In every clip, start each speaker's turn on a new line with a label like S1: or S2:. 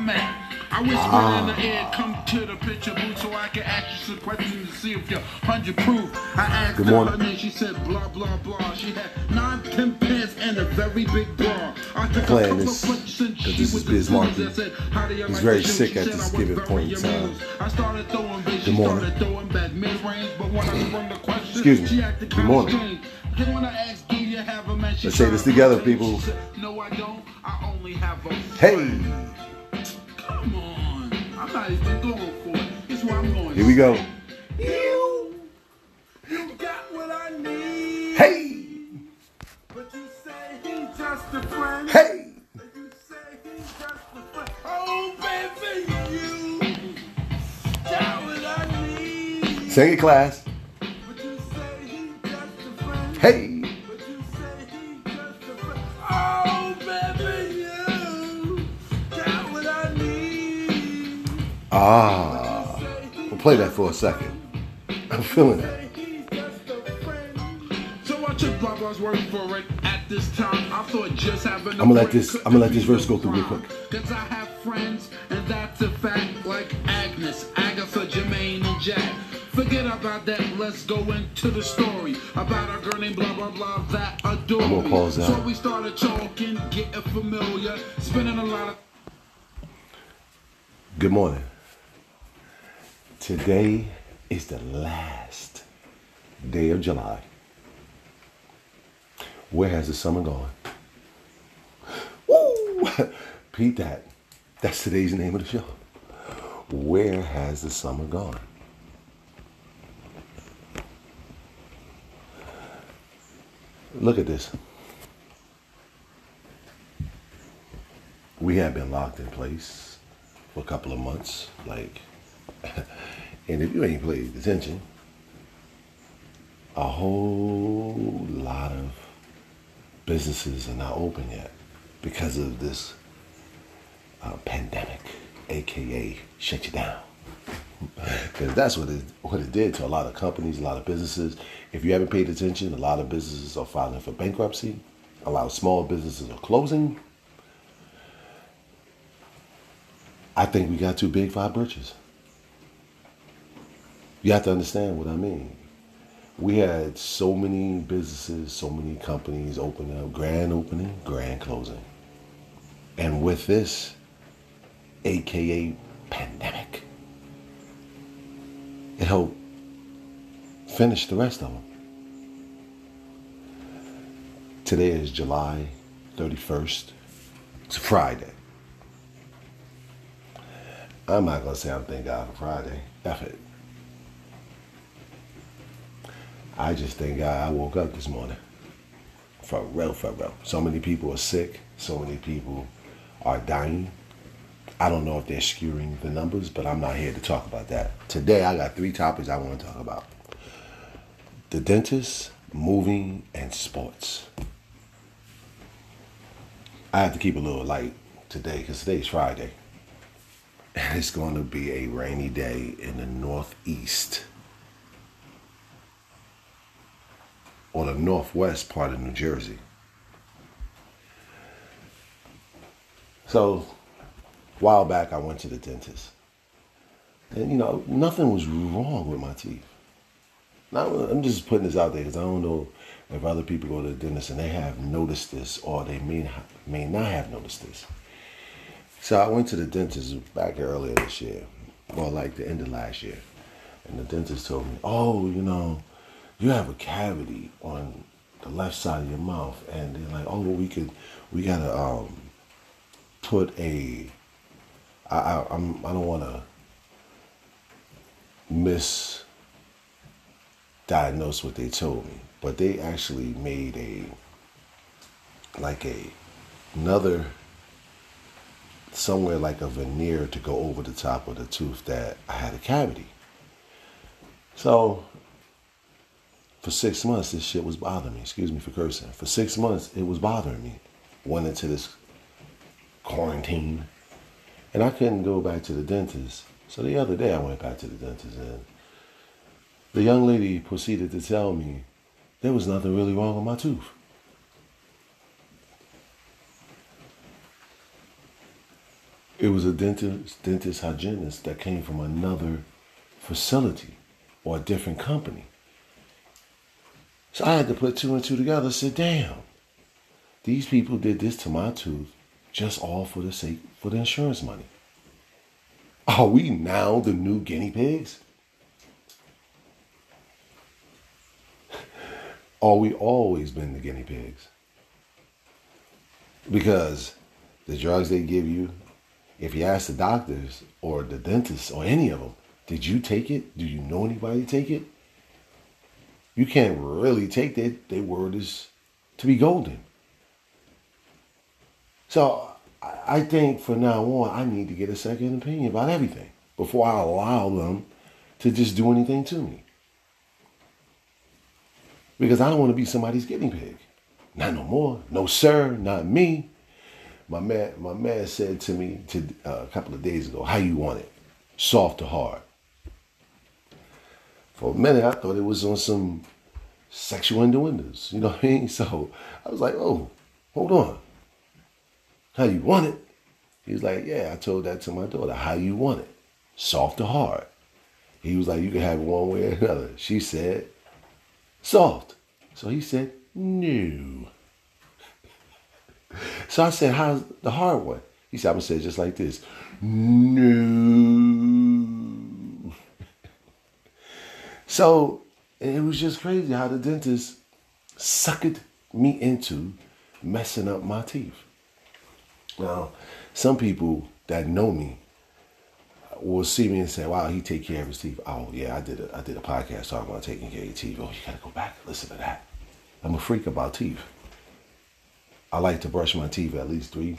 S1: man. I whisper ah. in the air, come to the picture booth so I can ask you some questions to see if you're 100 proof. I asked Good morning. her and she said blah, blah, blah. She had nine, ten pants and a very big bra. I took
S2: playing this because this is Biz Markie. He's very sick at this given point in time. I started throwing bitch, Good morning. Started throwing back mid-range, but when I sprung the question, Excuse me. Good morning. Let's say this together, people. No, I don't. I only have a Hey! I'm not even going for it. It's where I'm going. Here we go. You, you got what I need. Hey! But you say he's just a friend. Hey! You say he's just a friend. Oh, baby, you got what I need. Sing it, class. Ah, we'll play that for a second. I'm feeling that. I'm gonna let this. I'm gonna let this verse go through real quick. Cause I have friends, and that's a fact. Like Agnes, Agatha, Jermaine, and Jack. Forget about that. Let's go into the story about a girl named blah blah blah that adore me. Pause that. So we started talking, getting familiar, spending a lot of. Good morning. Today is the last day of July. Where has the summer gone? Woo! Pete that. That's today's name of the show. Where has the summer gone? Look at this. We have been locked in place for a couple of months, like and if you ain't paid attention, a whole lot of businesses are not open yet because of this uh, pandemic, aka shut you down. Because that's what it what it did to a lot of companies, a lot of businesses. If you haven't paid attention, a lot of businesses are filing for bankruptcy. A lot of small businesses are closing. I think we got too big for our britches. You have to understand what I mean. We had so many businesses, so many companies open up, grand opening, grand closing. And with this, aka pandemic, it helped finish the rest of them. Today is July 31st. It's a Friday. I'm not going to say I'm thank God for Friday. F it. I just thank God I woke up this morning. For real, for real. So many people are sick. So many people are dying. I don't know if they're skewing the numbers, but I'm not here to talk about that. Today, I got three topics I want to talk about the dentist, moving, and sports. I have to keep a little light today because today's Friday. And it's going to be a rainy day in the Northeast. Or the northwest part of New Jersey. So, a while back, I went to the dentist. And, you know, nothing was wrong with my teeth. Now, I'm just putting this out there because I don't know if other people go to the dentist and they have noticed this or they may, may not have noticed this. So I went to the dentist back earlier this year, or like the end of last year. And the dentist told me, oh, you know, you have a cavity on the left side of your mouth, and they're like, oh, we could, we gotta um, put a. I, I I'm I don't want to misdiagnose what they told me, but they actually made a like a another somewhere like a veneer to go over the top of the tooth that I had a cavity. So for six months, this shit was bothering me. Excuse me for cursing. For six months, it was bothering me. Went into this quarantine, and I couldn't go back to the dentist. So the other day, I went back to the dentist, and the young lady proceeded to tell me there was nothing really wrong with my tooth. It was a dentist, dentist hygienist that came from another facility or a different company. So I had to put two and two together. and Said, "Damn, these people did this to my tooth, just all for the sake for the insurance money. Are we now the new guinea pigs? Are we always been the guinea pigs? Because the drugs they give you, if you ask the doctors or the dentist or any of them, did you take it? Do you know anybody take it? You can't really take that. Their word is to be golden. So I think for now on, I need to get a second opinion about everything before I allow them to just do anything to me. Because I don't want to be somebody's guinea pig. Not no more. No, sir, not me. My man, my man said to me to, uh, a couple of days ago, how you want it? Soft or hard? For a minute, I thought it was on some sexual innuendos. You know what I mean? So I was like, oh, hold on. How you want it? He was like, Yeah, I told that to my daughter. How you want it? Soft or hard? He was like, You can have it one way or another. She said, Soft. So he said, No. so I said, How's the hard one? He said, I'm gonna say it just like this. No. So it was just crazy how the dentist suckered me into messing up my teeth. Now, some people that know me will see me and say, "Wow, he take care of his teeth." Oh yeah, I did a I did a podcast talking about taking care of your teeth. Oh, you gotta go back and listen to that. I'm a freak about teeth. I like to brush my teeth at least three.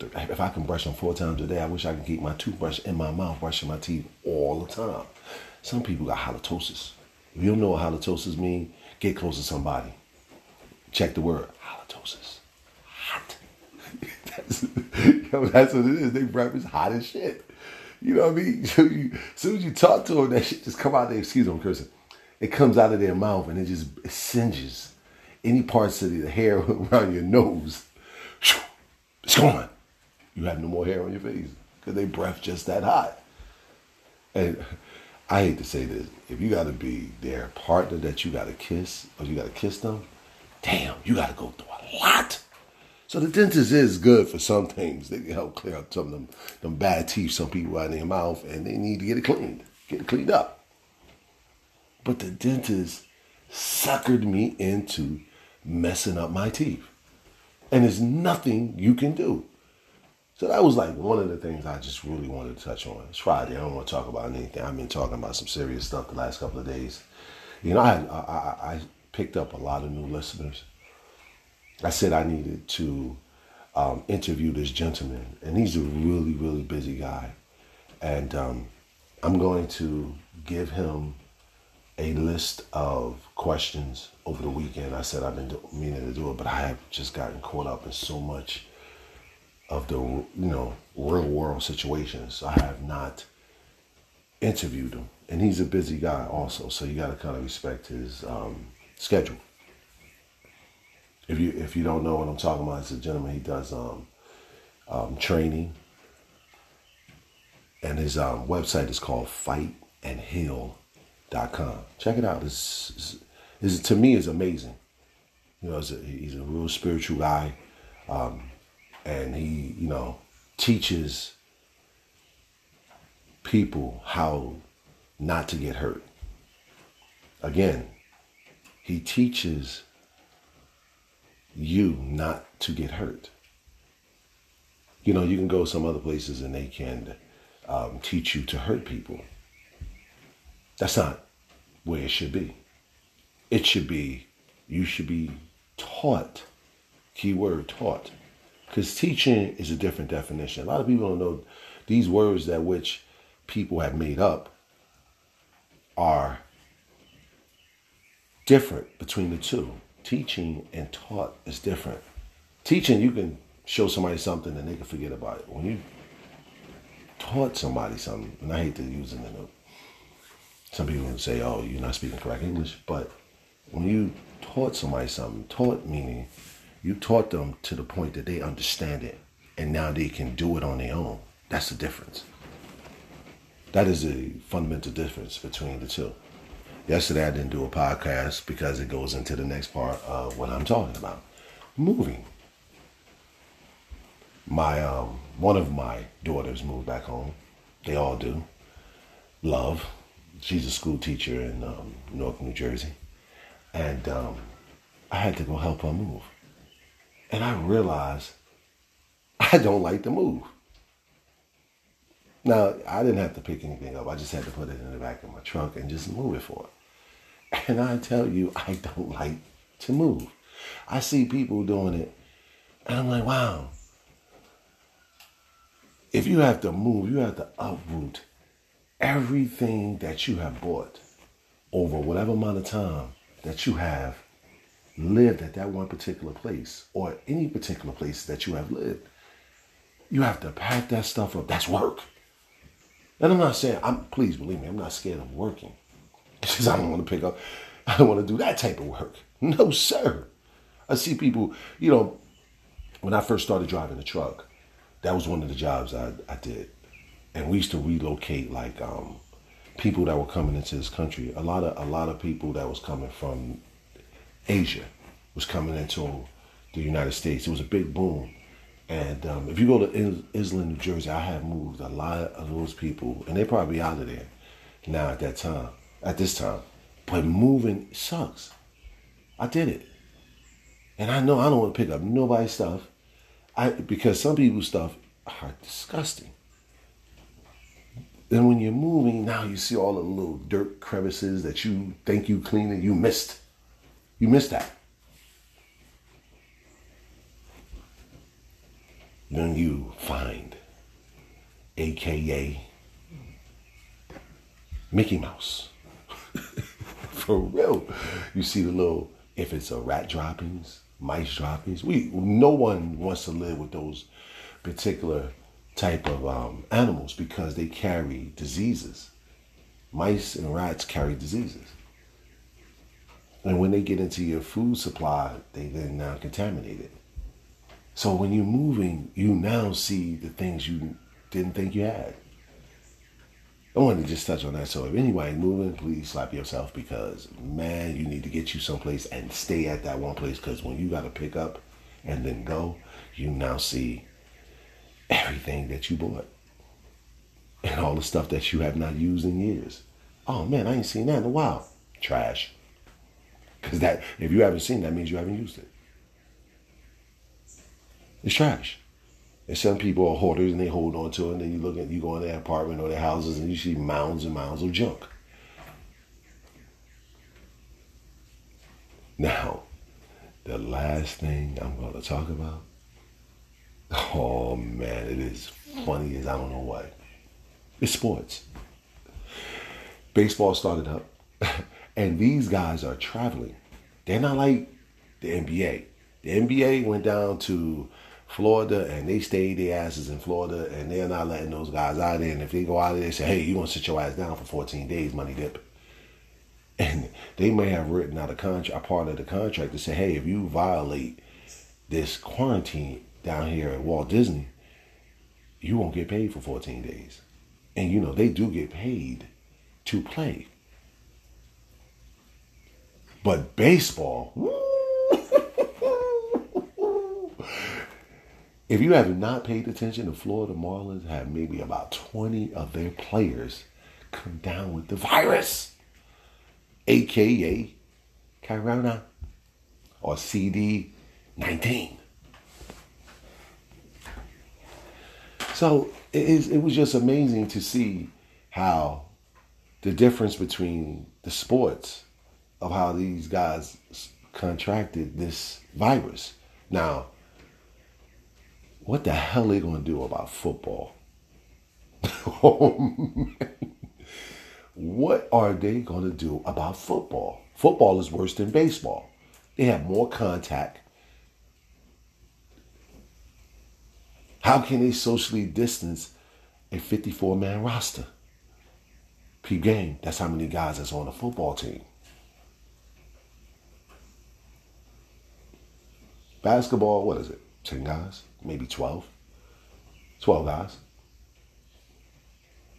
S2: If I can brush them four times a day, I wish I could keep my toothbrush in my mouth, brushing my teeth all the time. Some people got halitosis. If you don't know what halitosis means, get close to somebody. Check the word halitosis. Hot. that's, yo, that's what it is. They breath is hot as shit. You know what I mean? So you, as soon as you talk to them, that shit just come out there. Excuse me, I'm cursing. It comes out of their mouth and it just it singes any parts of the hair around your nose. It's gone. You have no more hair on your face because they breath just that hot. And I hate to say this, if you got to be their partner that you got to kiss or you got to kiss them, damn, you got to go through a lot. So the dentist is good for some things. They can help clear up some of them, them bad teeth some people have in their mouth and they need to get it cleaned, get it cleaned up. But the dentist suckered me into messing up my teeth. And there's nothing you can do. So that was like one of the things I just really wanted to touch on. It's Friday. I don't want to talk about anything. I've been talking about some serious stuff the last couple of days. You know, I, I, I picked up a lot of new listeners I said I needed to um, interview this gentleman, and he's a really, really busy guy. And um, I'm going to give him a list of questions over the weekend. I said I've been do- meaning to do it, but I have just gotten caught up in so much of the you know real world situations. I have not interviewed him, and he's a busy guy also. So you got to kind of respect his um, schedule if you if you don't know what I'm talking about, it's a gentleman. He does um, um, training, and his um, website is called FightAndHeal.com. Check it out. This is, is to me is amazing. You know, a, he's a real spiritual guy, um, and he you know teaches people how not to get hurt. Again, he teaches you not to get hurt. You know, you can go some other places and they can um, teach you to hurt people. That's not where it should be. It should be, you should be taught, keyword taught. Because teaching is a different definition. A lot of people don't know these words that which people have made up are different between the two teaching and taught is different. Teaching, you can show somebody something and they can forget about it. When you taught somebody something, and I hate to use it in a, some people can say, oh, you're not speaking correct English, but when you taught somebody something, taught meaning you taught them to the point that they understand it and now they can do it on their own. That's the difference. That is a fundamental difference between the two. Yesterday I didn't do a podcast because it goes into the next part of what I'm talking about. Moving. My um, one of my daughters moved back home. They all do. Love. She's a school teacher in um, North New Jersey. And um, I had to go help her move. And I realized I don't like to move. Now, I didn't have to pick anything up. I just had to put it in the back of my trunk and just move it for her. And I tell you, I don't like to move. I see people doing it, and I'm like, wow. If you have to move, you have to uproot everything that you have bought over whatever amount of time that you have lived at that one particular place or any particular place that you have lived. You have to pack that stuff up. That's work. And I'm not saying, I'm please believe me, I'm not scared of working. Because I don't want to pick up, I don't want to do that type of work. No, sir. I see people, you know, when I first started driving a truck, that was one of the jobs I, I did. And we used to relocate like um, people that were coming into this country. A lot of a lot of people that was coming from Asia was coming into the United States. It was a big boom. And um, if you go to Iselin, New Jersey, I have moved a lot of those people, and they probably out of there now at that time, at this time. But moving sucks. I did it. And I know I don't want to pick up nobody's stuff. I because some people's stuff are disgusting. Then when you're moving, now you see all the little dirt crevices that you think you cleaned and you missed. You missed that. Then you find, aka Mickey Mouse. For real. You see the little, if it's a rat droppings, mice droppings. We no one wants to live with those particular type of um, animals because they carry diseases. Mice and rats carry diseases. And when they get into your food supply, they then now contaminate it. So when you're moving, you now see the things you didn't think you had. I wanted to just touch on that. So if anybody moving, please slap yourself because man, you need to get you someplace and stay at that one place because when you got to pick up and then go, you now see everything that you bought and all the stuff that you have not used in years. Oh man, I ain't seen that in a while. Trash. Because that if you haven't seen that means you haven't used it. It's trash. And some people are hoarders and they hold on to it. And then you look at you go in their apartment or their houses and you see mounds and mounds of junk. Now, the last thing I'm going to talk about. Oh man, it is funny as I don't know what. It's sports. Baseball started up, and these guys are traveling. They're not like the NBA. The NBA went down to Florida and they stayed their asses in Florida and they're not letting those guys out there. And if they go out there and say, hey, you want to sit your ass down for 14 days, money dip. And they may have written out a contract, a part of the contract to say, hey, if you violate this quarantine down here at Walt Disney, you won't get paid for 14 days. And you know, they do get paid to play. But baseball, If you have not paid attention, the Florida Marlins have maybe about 20 of their players come down with the virus, aka Corona or CD19. So it, is, it was just amazing to see how the difference between the sports of how these guys contracted this virus. Now, what the hell are they going to do about football? Oh, what are they going to do about football? Football is worse than baseball. They have more contact. How can they socially distance a 54 man roster? P game, that's how many guys that's on a football team. Basketball, what is it? 10 guys? maybe 12. 12 guys.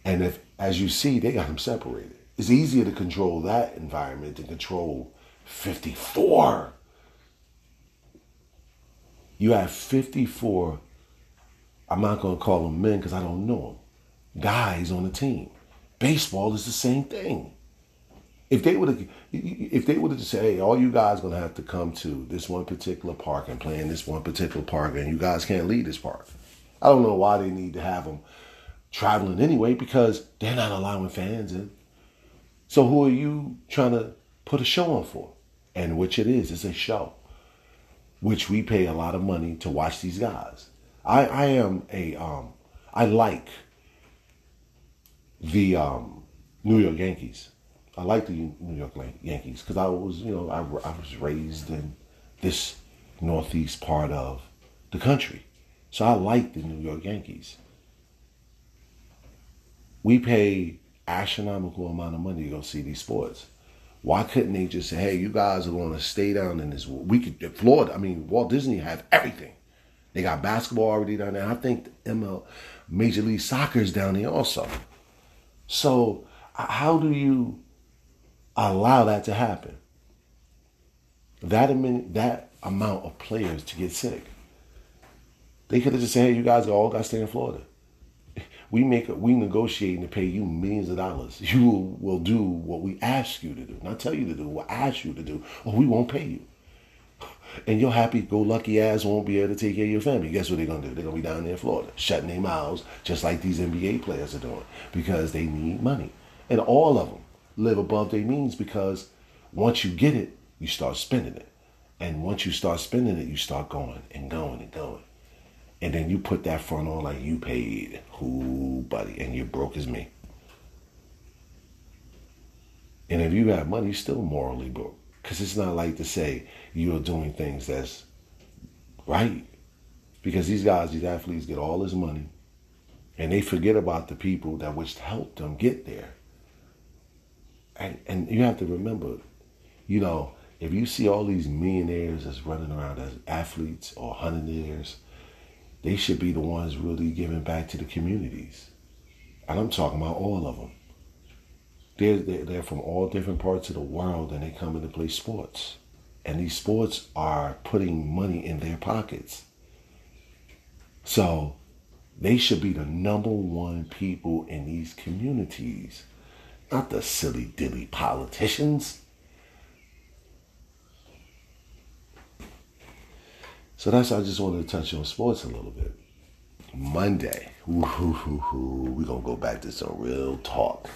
S2: And if, as you see, they got them separated. It's easier to control that environment than control 54. You have 54, I'm not going to call them men because I don't know them, guys on the team. Baseball is the same thing. If they would have, if they would have said, "Hey, all you guys gonna have to come to this one particular park and play in this one particular park, and you guys can't leave this park," I don't know why they need to have them traveling anyway because they're not allowing fans in. So who are you trying to put a show on for? And which it is, it's a show, which we pay a lot of money to watch these guys. I I am a um I like the um New York Yankees. I like the New York Yankees because I was, you know, I, I was raised in this northeast part of the country. So I like the New York Yankees. We pay astronomical amount of money to go see these sports. Why couldn't they just say, "Hey, you guys are going to stay down in this"? We could Florida. I mean, Walt Disney have everything. They got basketball already down there. I think ML Major League Soccer is down there also. So how do you allow that to happen. That that amount of players to get sick. They could have just said, "Hey, you guys all got to stay in Florida. We make we negotiate to pay you millions of dollars. You will, will do what we ask you to do, not tell you to do. We'll ask you to do, or we won't pay you. And your happy-go-lucky ass won't be able to take care of your family. Guess what they're gonna do? They're gonna be down there in Florida, shutting their mouths, just like these NBA players are doing, because they need money, and all of them live above their means because once you get it, you start spending it. And once you start spending it, you start going and going and going. And then you put that front on like you paid. Who, buddy? And you're broke as me. And if you have money, you're still morally broke. Because it's not like to say you're doing things that's right. Because these guys, these athletes get all this money and they forget about the people that which helped them get there. And, and you have to remember, you know, if you see all these millionaires that's running around as athletes or hundredaires, they should be the ones really giving back to the communities. And I'm talking about all of them. They're, they're, they're from all different parts of the world and they come in to play sports. And these sports are putting money in their pockets. So they should be the number one people in these communities not the silly dilly politicians. So that's I just wanted to touch on sports a little bit. Monday, we're gonna go back to some real talk.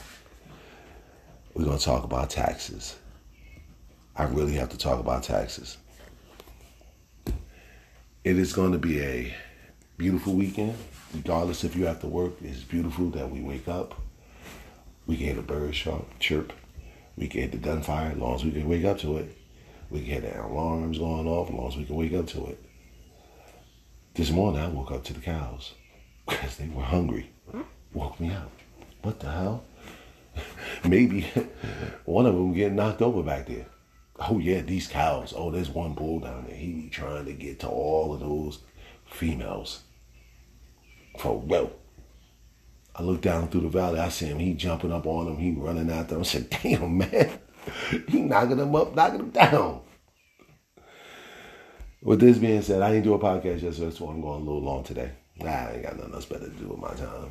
S2: We're gonna talk about taxes. I really have to talk about taxes. It is going to be a beautiful weekend, regardless if you have to work. It's beautiful that we wake up we can hear the birds chirp. We can hear the gunfire as long as we can wake up to it. We can hear the alarms going off as long as we can wake up to it. This morning I woke up to the cows because they were hungry. Woke me up. What the hell? Maybe one of them getting knocked over back there. Oh yeah, these cows. Oh, there's one bull down there. He trying to get to all of those females. For real. I look down through the valley. I see him. He jumping up on him. He running after him. I said, damn, man. he knocking him up, knocking him down. With this being said, I didn't do a podcast yesterday, so I'm going a little long today. I ain't got nothing else better to do with my time.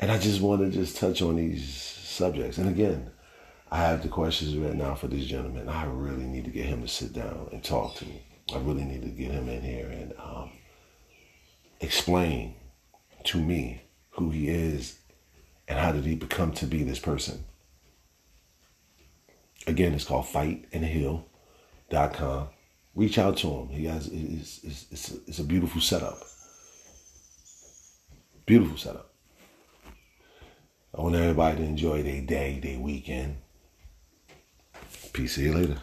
S2: And I just want to just touch on these subjects. And again, I have the questions right now for this gentleman. I really need to get him to sit down and talk to me. I really need to get him in here and um, explain to me who he is and how did he become to be this person. Again, it's called fightingthehill.com. Reach out to him. He has it's, it's, it's, it's a beautiful setup. Beautiful setup. I want everybody to enjoy their day, their weekend. Peace. See you later.